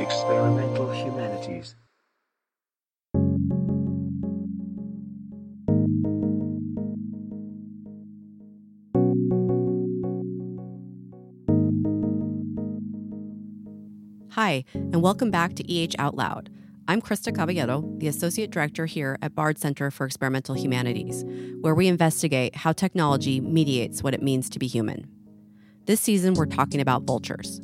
Experimental Humanities. Hi, and welcome back to EH Out Loud. I'm Krista Caballero, the Associate Director here at Bard Center for Experimental Humanities, where we investigate how technology mediates what it means to be human. This season, we're talking about vultures.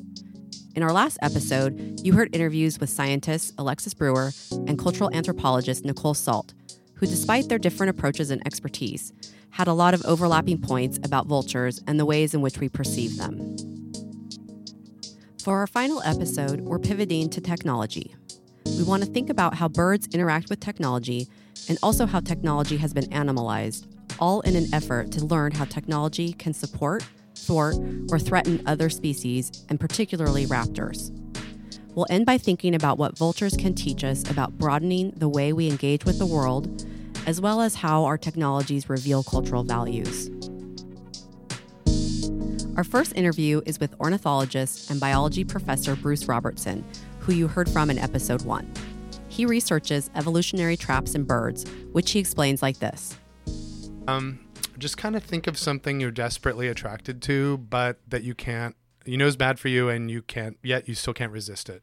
In our last episode, you heard interviews with scientists Alexis Brewer and cultural anthropologist Nicole Sault, who, despite their different approaches and expertise, had a lot of overlapping points about vultures and the ways in which we perceive them. For our final episode, we're pivoting to technology. We want to think about how birds interact with technology and also how technology has been animalized, all in an effort to learn how technology can support, thwart, or threaten other species, and particularly raptors. We'll end by thinking about what vultures can teach us about broadening the way we engage with the world, as well as how our technologies reveal cultural values. Our first interview is with ornithologist and biology professor Bruce Robertson, who you heard from in episode one. He researches evolutionary traps in birds, which he explains like this. Um, just kind of think of something you're desperately attracted to, but that you can't, you know, is bad for you, and you can't, yet you still can't resist it.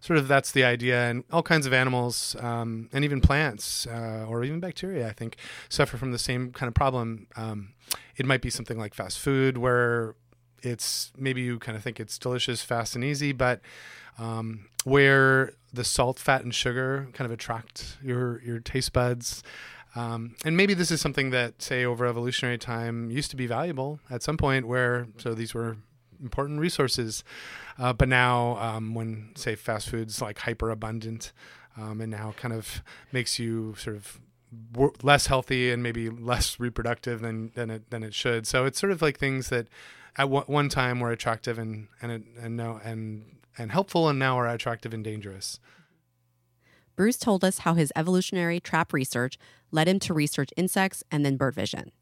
Sort of that's the idea, and all kinds of animals um, and even plants uh, or even bacteria, I think, suffer from the same kind of problem. Um, it might be something like fast food, where it's maybe you kind of think it's delicious, fast, and easy, but um, where the salt, fat, and sugar kind of attract your your taste buds. Um, and maybe this is something that, say, over evolutionary time used to be valuable at some point where, so these were important resources. Uh, but now, um, when, say, fast food's like hyper abundant um, and now kind of makes you sort of less healthy and maybe less reproductive than, than, it, than it should. So it's sort of like things that at w- one time were attractive and, and, and, no, and, and helpful and now are attractive and dangerous. Bruce told us how his evolutionary trap research led him to research insects and then bird vision.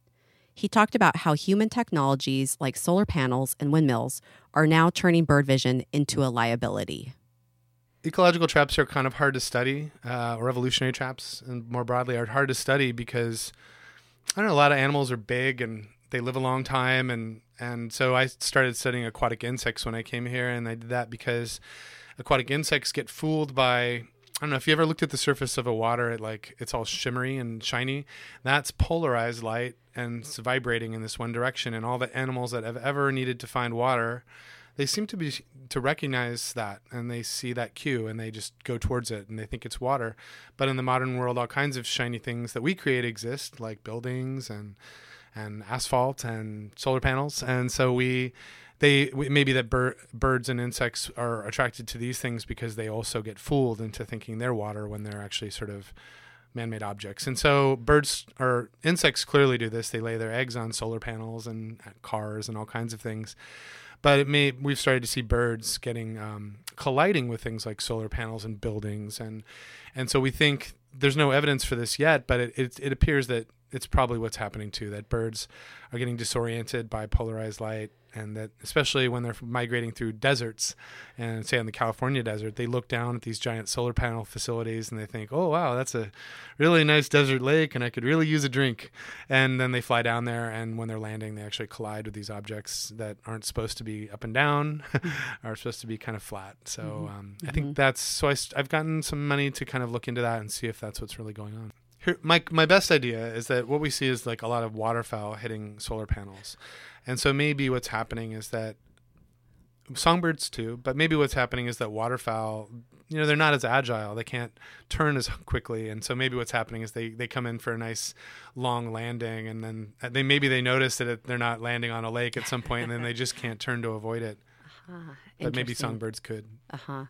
He talked about how human technologies like solar panels and windmills are now turning bird vision into a liability. Ecological traps are kind of hard to study, uh, or evolutionary traps, and more broadly, are hard to study because I don't know. A lot of animals are big and they live a long time, and and so I started studying aquatic insects when I came here, and I did that because aquatic insects get fooled by I don't know if you ever looked at the surface of a water, it like it's all shimmery and shiny. That's polarized light and it's vibrating in this one direction. And all the animals that have ever needed to find water, they seem to be to recognize that and they see that cue and they just go towards it and they think it's water. But in the modern world, all kinds of shiny things that we create exist, like buildings and and asphalt and solar panels. And so we they maybe that bir- birds and insects are attracted to these things because they also get fooled into thinking they're water when they're actually sort of man-made objects. And so birds or insects clearly do this. They lay their eggs on solar panels and cars and all kinds of things. But it may we've started to see birds getting um, colliding with things like solar panels and buildings and and so we think there's no evidence for this yet, but it, it, it appears that it's probably what's happening too. That birds are getting disoriented by polarized light and that especially when they're migrating through deserts and say on the California desert, they look down at these giant solar panel facilities and they think, "Oh wow, that's a really nice desert lake, and I could really use a drink." And then they fly down there, and when they're landing, they actually collide with these objects that aren't supposed to be up and down, are supposed to be kind of flat. So mm-hmm. um, I think mm-hmm. that's so I, I've gotten some money to kind of look into that and see if that's what's really going on. Here, my my best idea is that what we see is like a lot of waterfowl hitting solar panels, and so maybe what's happening is that songbirds too, but maybe what's happening is that waterfowl, you know, they're not as agile. They can't turn as quickly, and so maybe what's happening is they they come in for a nice long landing, and then they maybe they notice that it, they're not landing on a lake at some point, and then they just can't turn to avoid it. Uh-huh. But maybe songbirds could. Uh huh.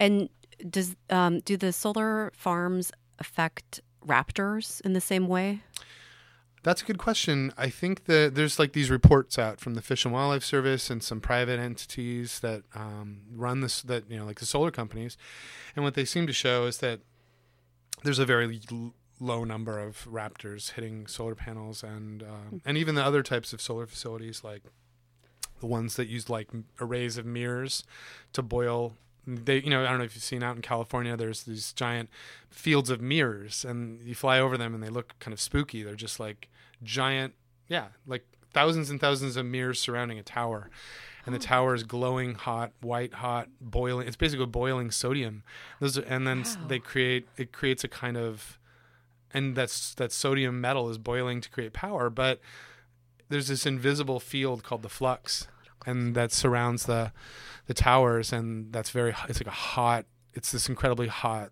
And does um, do the solar farms affect raptors in the same way? That's a good question. I think that there's like these reports out from the Fish and Wildlife Service and some private entities that um, run this, that, you know, like the solar companies. And what they seem to show is that there's a very l- low number of raptors hitting solar panels and, um, and even the other types of solar facilities like the ones that use like arrays of mirrors to boil they you know i don't know if you've seen out in california there's these giant fields of mirrors and you fly over them and they look kind of spooky. They're just like giant yeah like thousands and thousands of mirrors surrounding a tower. And the tower is glowing hot white hot boiling it's basically boiling sodium. Those are, and then Wow. they create it creates a kind of and that's that sodium metal is boiling to create power but there's this invisible field called the flux and that surrounds the the towers and that's very it's like a hot it's this incredibly hot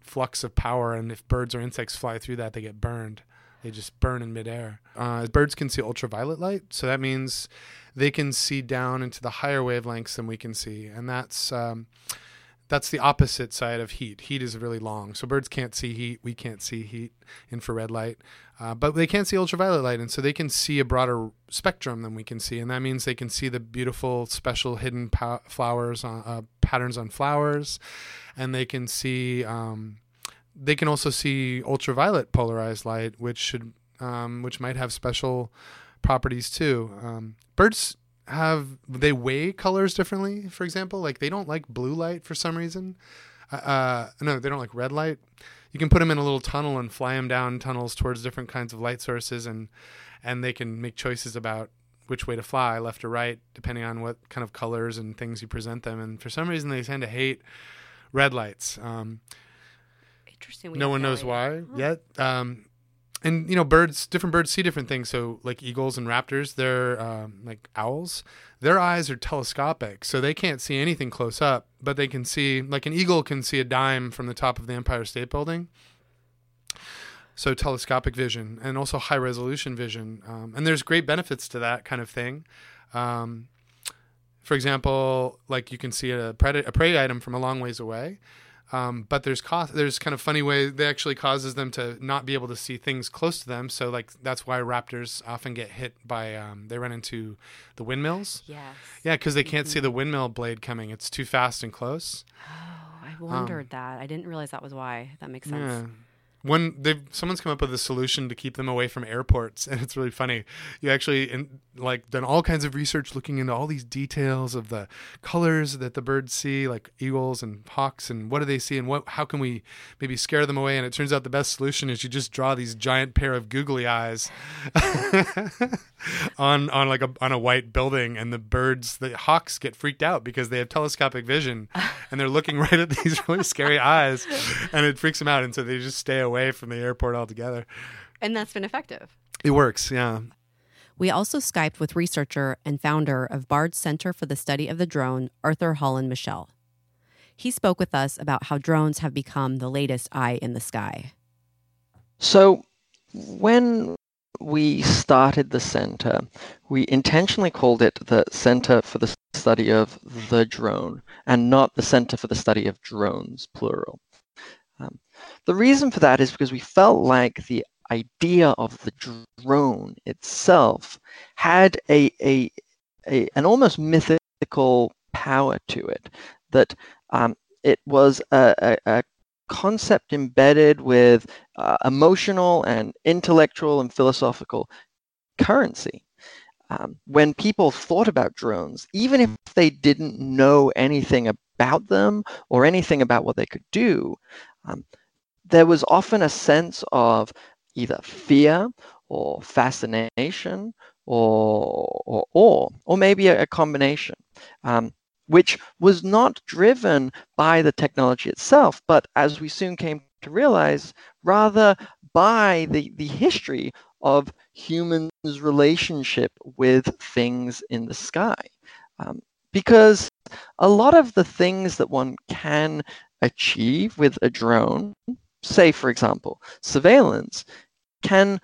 flux of power and if birds or insects fly through that they get burned. They just burn in midair. Uh, birds can see ultraviolet light so that means they can see down into the higher wavelengths than we can see and that's um, that's the opposite side of heat. Heat is really long, so birds can't see heat. We can't see heat, infrared light, uh, but they can see ultraviolet light, and so they can see a broader spectrum than we can see, and that means they can see the beautiful, special, hidden flowers, on, uh, patterns on flowers, and they can see. Um, they can also see ultraviolet polarized light, which should, um, which might have special properties too. Um, birds have they weigh colors differently for example like they don't like blue light for some reason uh, uh no they don't like red light you can put them in a little tunnel and fly them down tunnels towards different kinds of light sources and and they can make choices about which way to fly left or right depending on what kind of colors and things you present them and for some reason they tend to hate red lights um, Interesting. no one knows idea. why yet. Um, and you know, birds, different birds see different things. So, like eagles and raptors, they're um, like owls. Their eyes are telescopic, so they can't see anything close up, but they can see. Like an eagle can see a dime from the top of the Empire State Building. So telescopic vision and also high resolution vision, um, and there's great benefits to that kind of thing. Um, for example, like you can see a, pred- a prey item from a long ways away, um, but there's cost. There's kind of funny way that actually causes them to not be able to see things close to them. So like that's why raptors often get hit by um, they run into the windmills. Yes. Yeah, because they can't see the windmill blade coming. It's too fast and close. Oh, I wondered that. I didn't realize that was why. That makes sense. Yeah. When they someone's come up with a solution to keep them away from airports, and it's really funny. You actually in, like done all kinds of research looking into all these details of the colors that the birds see, like eagles and hawks, and what do they see, and what how can we maybe scare them away? And it turns out the best solution is you just draw these giant pair of googly eyes on on like a on a white building, and the birds, the hawks, get freaked out because they have telescopic vision, and they're looking right at these really scary eyes, and it freaks them out, and so they just stay away from the airport altogether. And that's been effective. It works, yeah. We also Skyped with researcher and founder of Bard's Center for the Study of the Drone, Arthur Holland Michel. He spoke with us about how drones have become the latest eye in the sky. So, when we started the center, we intentionally called it the Center for the Study of the Drone and not the Center for the Study of Drones, plural. Um, the reason for that is because we felt like the idea of the drone itself had a, a, a an almost mythical power to it, that um, it was a, a, a concept embedded with uh, emotional and intellectual and philosophical currency. Um, when people thought about drones, even if they didn't know anything about them or anything about what they could do, um, there was often a sense of either fear or fascination or or awe, or maybe a, a combination. Um, which was not driven by the technology itself, but as we soon came to realize, rather by the, the history of humans' relationship with things in the sky. Um, because a lot of the things that one can achieve with a drone, say, for example, surveillance, can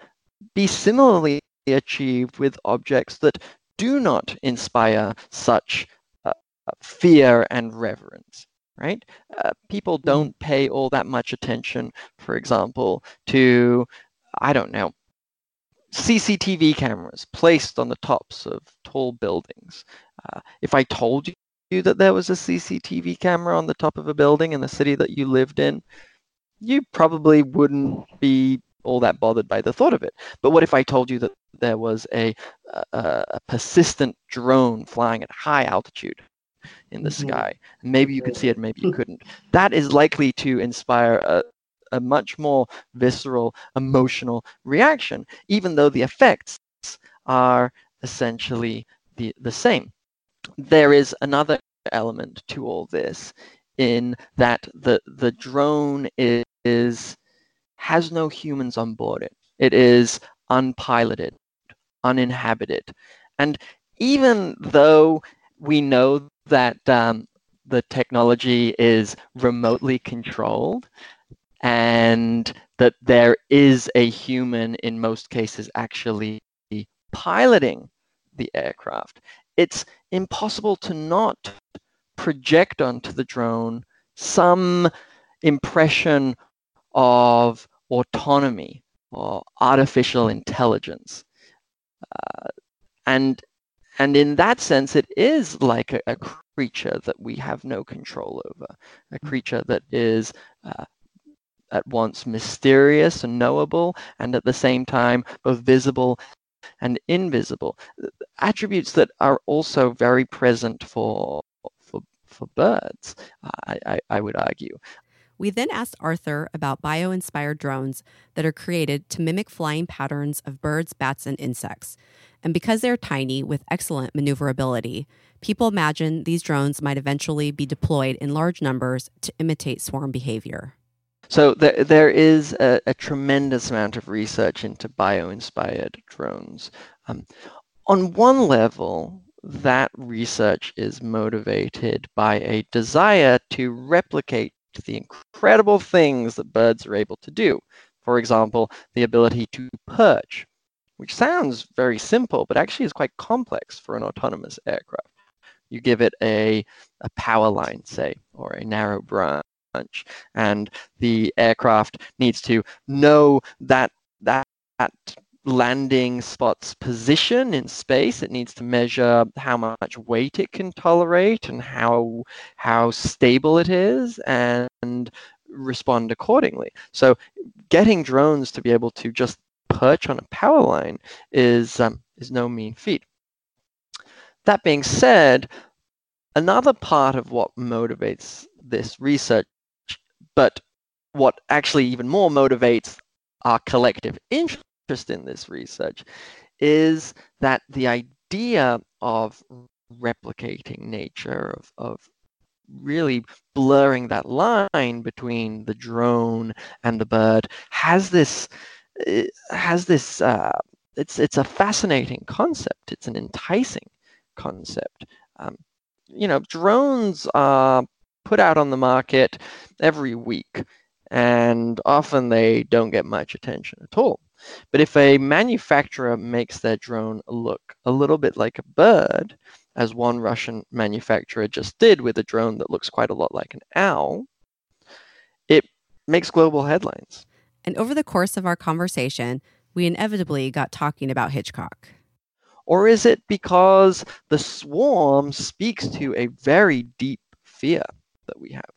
be similarly achieved with objects that do not inspire such fear and reverence, right? Uh, people don't pay all that much attention, for example, to, I don't know, CCTV cameras placed on the tops of tall buildings. Uh, if I told you that there was a CCTV camera on the top of a building in the city that you lived in, you probably wouldn't be all that bothered by the thought of it. But what if I told you that there was a, a, a persistent drone flying at high altitude in the mm-hmm. sky. Maybe you could see it, maybe you couldn't. That is likely to inspire a, a much more visceral, emotional reaction, even though the effects are essentially the, the same. There is another element to all this in that the, the drone is, is has no humans on board it. It is unpiloted, uninhabited. And even though we know that um, the technology is remotely controlled and that there is a human in most cases actually piloting the aircraft, it's impossible to not project onto the drone some impression of autonomy or artificial intelligence. Uh, and and in that sense, it is like a, a, creature that we have no control over, a creature that is uh, at once mysterious and knowable, and at the same time both visible and invisible. Uh, attributes that are also very present for for, for birds, I, I, I would argue. We then asked Arthur about bio inspired drones that are created to mimic flying patterns of birds, bats, and insects. And because they're tiny with excellent maneuverability, people imagine these drones might eventually be deployed in large numbers to imitate swarm behavior. So there, there is a, a tremendous amount of research into bio-inspired drones. Um, on one level, that research is motivated by a desire to replicate the incredible things that birds are able to do. For example, the ability to perch, which sounds very simple, but actually is quite complex for an autonomous aircraft. You give it a, a power line, say, or a narrow branch, and the aircraft needs to know that that, that landing spot's position in space. It needs to measure how much weight it can tolerate and how how stable it is and respond accordingly. So getting drones to be able to just perch on a power line is um, is no mean feat. That being said, another part of what motivates this research, but what actually even more motivates our collective interest in this research is that the idea of replicating nature, of, of really blurring that line between the drone and the bird has this has this uh, it's it's a fascinating concept. It's an enticing concept. Um, you know drones are put out on the market every week and often they don't get much attention at all but if a manufacturer makes their drone look a little bit like a bird, as one Russian manufacturer just did with a drone that looks quite a lot like an owl, it makes global headlines. And over the course of our conversation, we inevitably got talking about Hitchcock. Or is it because the swarm speaks to a very deep fear that we have?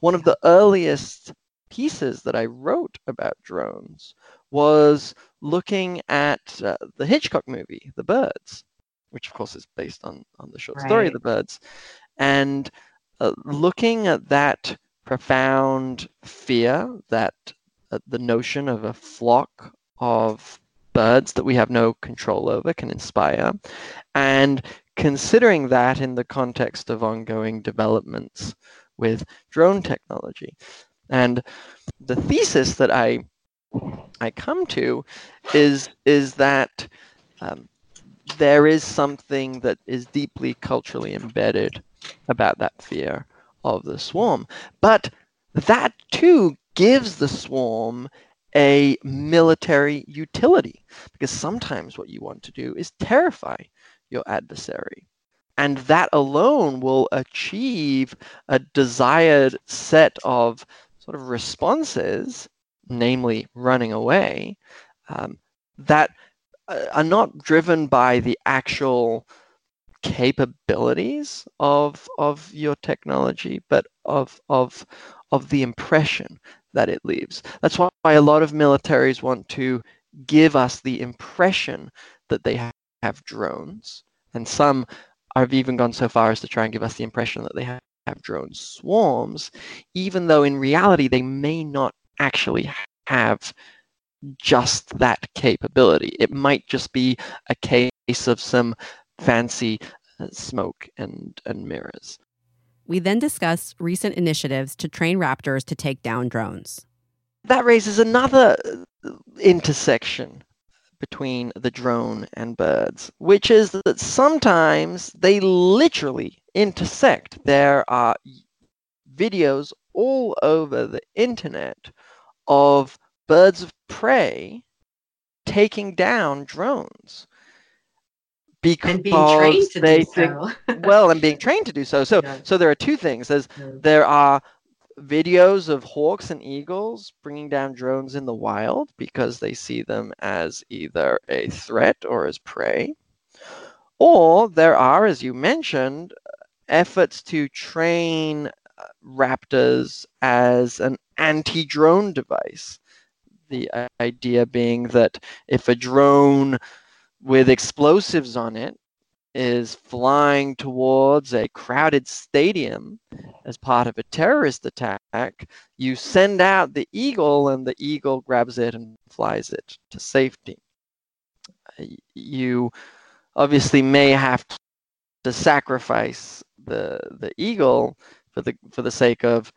One of the earliest pieces that I wrote about drones was looking at uh, the Hitchcock movie, The Birds, which of course is based on, on the short right. story, The Birds, and uh, looking at that profound fear that uh, the notion of a flock of birds that we have no control over can inspire, and considering that in the context of ongoing developments with drone technology. And the thesis that I I come to is is that um, there is something that is deeply culturally embedded about that fear of the swarm, but that too gives the swarm a military utility because sometimes what you want to do is terrify your adversary. And that alone will achieve a desired set of sort of responses namely running away, um, that uh, are not driven by the actual capabilities of of your technology, but of of of the impression that it leaves. That's why a lot of militaries want to give us the impression that they have drones, and some have even gone so far as to try and give us the impression that they have, have drone swarms, even though in reality they may not actually have just that capability. It might just be a case of some fancy uh, smoke and, and mirrors. We then discuss recent initiatives to train raptors to take down drones. That raises another uh, intersection between the drone and birds, which is that sometimes they literally intersect. There are videos all over the internet of birds of prey taking down drones because and being trained to they do think, so. well and being trained to do so so yeah. so there are two things there's yeah. there are videos of hawks and eagles bringing down drones in the wild because they see them as either a threat or as prey. Or there are, as you mentioned, efforts to train uh, raptors as an anti drone device. The idea being that if a drone with explosives on it is flying towards a crowded stadium as part of a terrorist attack, you send out the eagle and the eagle grabs it and flies it to safety. You obviously may have to sacrifice the the eagle for the for the sake of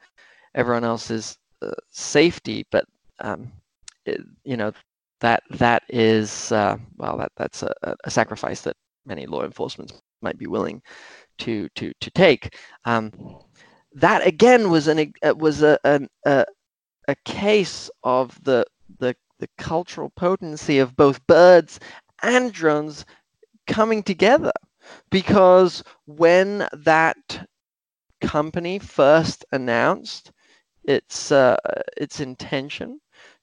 everyone else's uh, safety, but um, it, you know that that is uh, well that that's a, a sacrifice that many law enforcement might be willing to to to take. Um, that again was an uh, was a, a a case of the the the cultural potency of both birds and drones coming together because when that company first announced its uh, its intention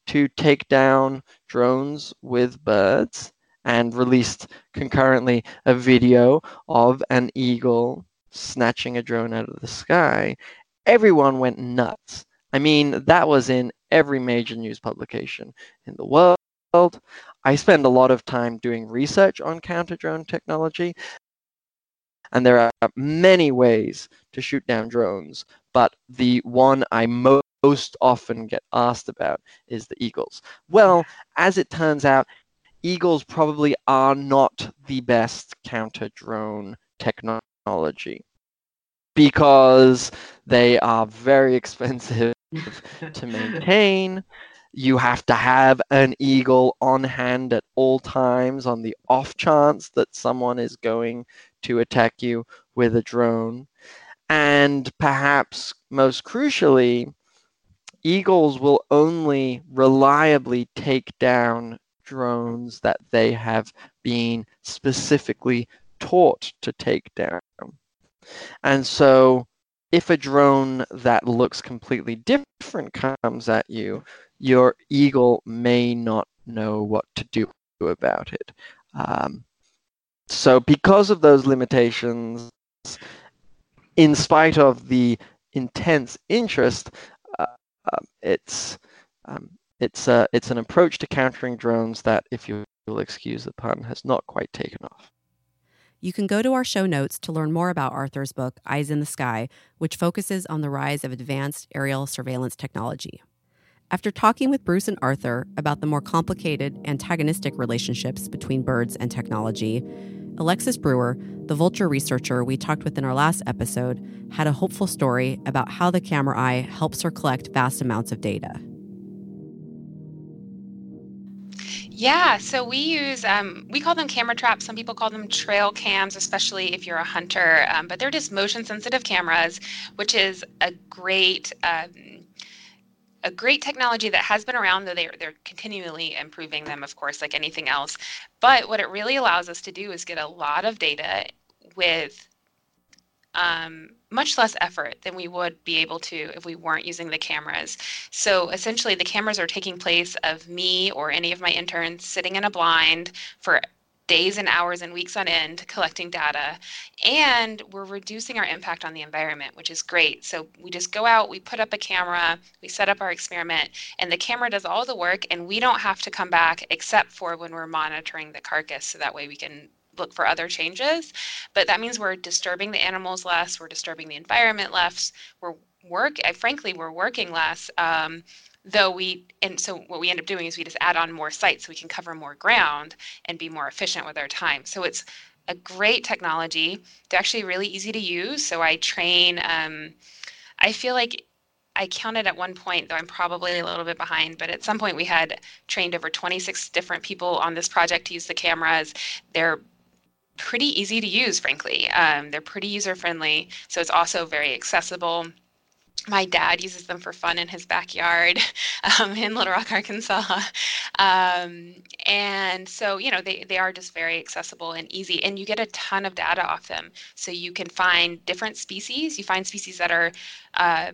to take down drones with birds and released concurrently a video of an eagle snatching a drone out of the sky, everyone went nuts. I mean, that was in every major news publication in the world. I spend a lot of time doing research on counter drone technology, and there are many ways to shoot down drones, but the one I most often get asked about is the Eagles. Well, as it turns out, Eagles probably are not the best counter drone technology because they are very expensive to maintain. You have to have an eagle on hand at all times on the off chance that someone is going to attack you with a drone. And perhaps most crucially, eagles will only reliably take down drones that they have been specifically taught to take down. And so if a drone that looks completely different comes at you, your eagle may not know what to do about it. Um, so, because of those limitations, in spite of the intense interest, uh, uh, it's um, it's uh, it's an approach to countering drones that, if you will excuse the pun, has not quite taken off. You can go to our show notes to learn more about Arthur's book, Eyes in the Sky, which focuses on the rise of advanced aerial surveillance technology. After talking with Bruce and Arthur about the more complicated, antagonistic relationships between birds and technology, Alexis Brewer, the vulture researcher we talked with in our last episode, had a hopeful story about how the camera eye helps her collect vast amounts of data. Yeah, so we use um, we call them camera traps. Some people call them trail cams, especially if you're a hunter. Um, but they're just motion sensitive cameras, which is a great um, a great technology that has been around. Though they're they're continually improving them, of course, like anything else. But what it really allows us to do is get a lot of data with um, much less effort than we would be able to if we weren't using the cameras. So essentially, the cameras are taking place of me or any of my interns sitting in a blind for days and hours and weeks on end collecting data and we're reducing our impact on the environment which is great so we just go out we put up a camera we set up our experiment and the camera does all the work and we don't have to come back except for when we're monitoring the carcass so that way we can look for other changes but that means we're disturbing the animals less we're disturbing the environment less we're work frankly we're working less um, though we and so what we end up doing is we just add on more sites so we can cover more ground and be more efficient with our time. So it's a great technology. They're actually really easy to use so i train um, i feel like i counted at one point though i'm probably a little bit behind but at some point we had trained over 26 different people on this project to use the cameras. They're pretty easy to use frankly um, they're pretty user friendly so it's also very accessible my dad uses them for fun in his backyard um, in Little Rock, Arkansas. Um, and so, you know, they, they are just very accessible and easy. And you get a ton of data off them. So you can find different species. You find species that are uh,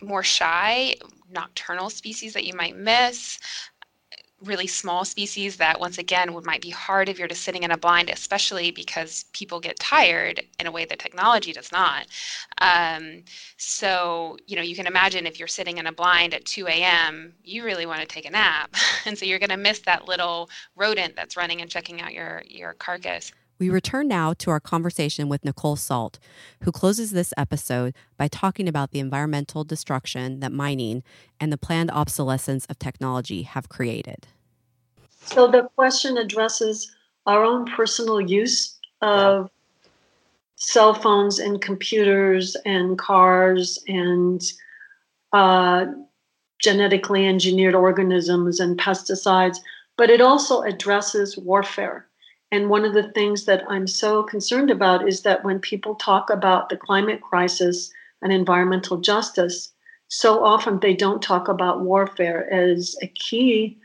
more shy, nocturnal species that you might miss really small species that once again would might be hard if you're just sitting in a blind especially because people get tired in a way that technology does not. Um, so you know you can imagine if you're sitting in a blind at 2 a.m you really want to take a nap. And so you're going to miss that little rodent that's running and checking out your your carcass we return now to our conversation with Nicole Sault, who closes this episode by talking about the environmental destruction that mining and the planned obsolescence of technology have created. So the question addresses our own personal use of yeah. cell phones and computers and cars and uh, genetically engineered organisms and pesticides, but it also addresses warfare and one of the things that I'm so concerned about is that when people talk about the climate crisis and environmental justice, so often they don't talk about warfare as a key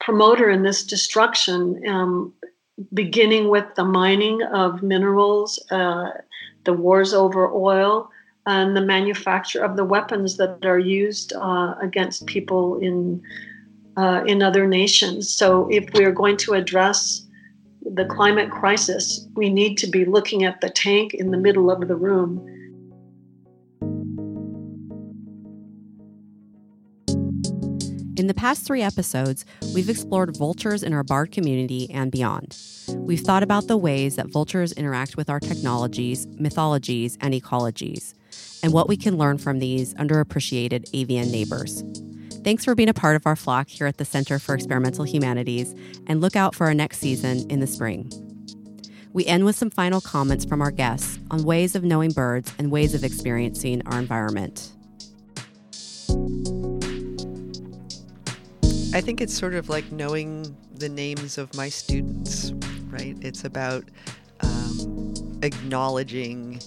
promoter in this destruction, um, beginning with the mining of minerals, uh, the wars over oil, and the manufacture of the weapons that are used uh, against people in uh, in other nations. So, if we're going to address the climate crisis, we need to be looking at the tank in the middle of the room. In the past three episodes, we've explored vultures in our Bard community and beyond. We've thought about the ways that vultures interact with our technologies, mythologies, and ecologies, and what we can learn from these underappreciated avian neighbors. Thanks for being a part of our flock here at the Center for Experimental Humanities, and look out for our next season in the spring. We end with some final comments from our guests on ways of knowing birds and ways of experiencing our environment. I think it's sort of like knowing the names of my students, right? It's about um, acknowledging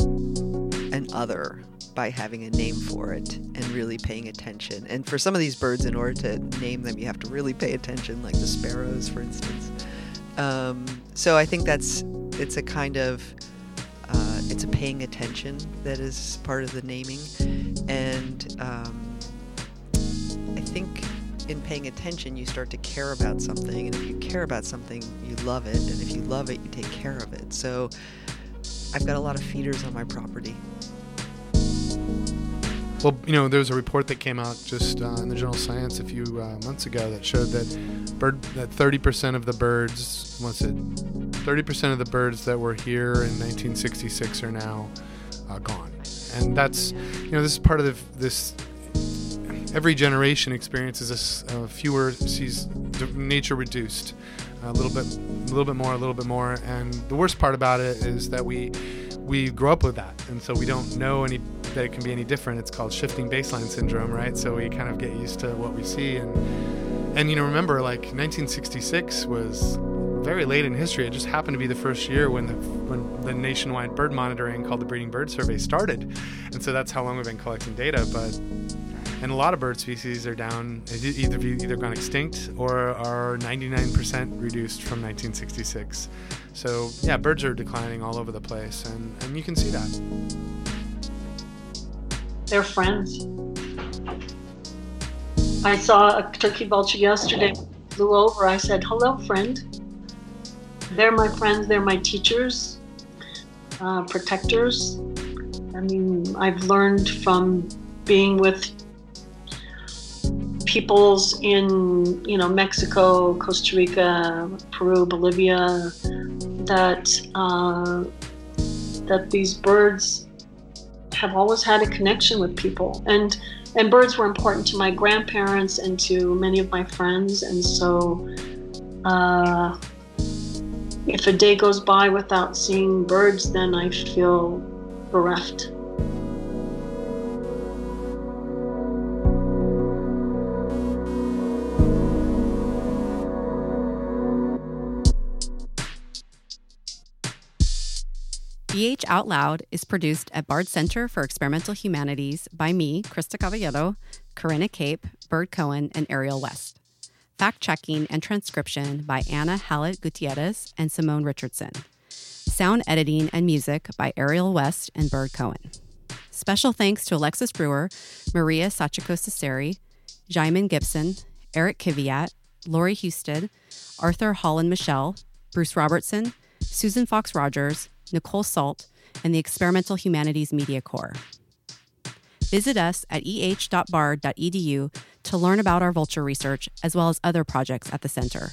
an other by having a name for it and really paying attention. And for some of these birds, in order to name them, you have to really pay attention, like the sparrows, for instance. Um, so I think that's it's a kind of uh, it's a paying attention that is part of the naming, and um, I think in paying attention, you start to care about something, and if you care about something, you love it, and if you love it, you take care of it. So I've got a lot of feeders on my property. Well, you know, there was a report that came out just uh, in the Journal of Science a few uh, months ago that showed that bird that 30% of the birds, what's it, 30% of the birds that were here in 1966 are now uh, gone, and that's, you know, this is part of the, this. Every generation experiences. Uh, fewer sees nature reduced, a little bit, a little bit more, a little bit more, and the worst part about it is that we we grow up with that, and so we don't know any that it can be any different. It's called shifting baseline syndrome, right? So we kind of get used to what we see, and and you know, remember like 1966 was very late in history. It just happened to be the first year when the when the nationwide bird monitoring called the Breeding Bird Survey started, and so that's how long we've been collecting data. But and a lot of bird species are down, either either gone extinct or are 99% reduced from 1966. So yeah, birds are declining all over the place, and, and you can see that. They're friends. I saw a turkey vulture yesterday, flew over. I said, Hello, friend. they're my friends, they're my teachers, uh, protectors. I mean, I've learned from being with peoples in you know Mexico, Costa Rica, Peru, Bolivia that uh, that these birds have always had a connection with people and and birds were important to my grandparents and to many of my friends and so uh, if a day goes by without seeing birds then I feel bereft. EH Out Loud is produced at Bard Center for Experimental Humanities by me, Krista Caballero, Corinna Cape, Bird Cohen, and Ariel West. Fact checking and transcription by Anna Hallett Gutierrez and Simone Richardson. Sound editing and music by Ariel West and Bird Cohen. Special thanks to Alexis Brewer, Maria Sachiko Cecire, Jaimin Gibson, Erik Kiviat, Lori Husted, Arthur Holland Michel, Bruce Robertson, Susan Fox Rogers, Nicole Sault, and the Experimental Humanities Media Corps. Visit us at eh.bard.edu to learn about our vulture research as well as other projects at the center.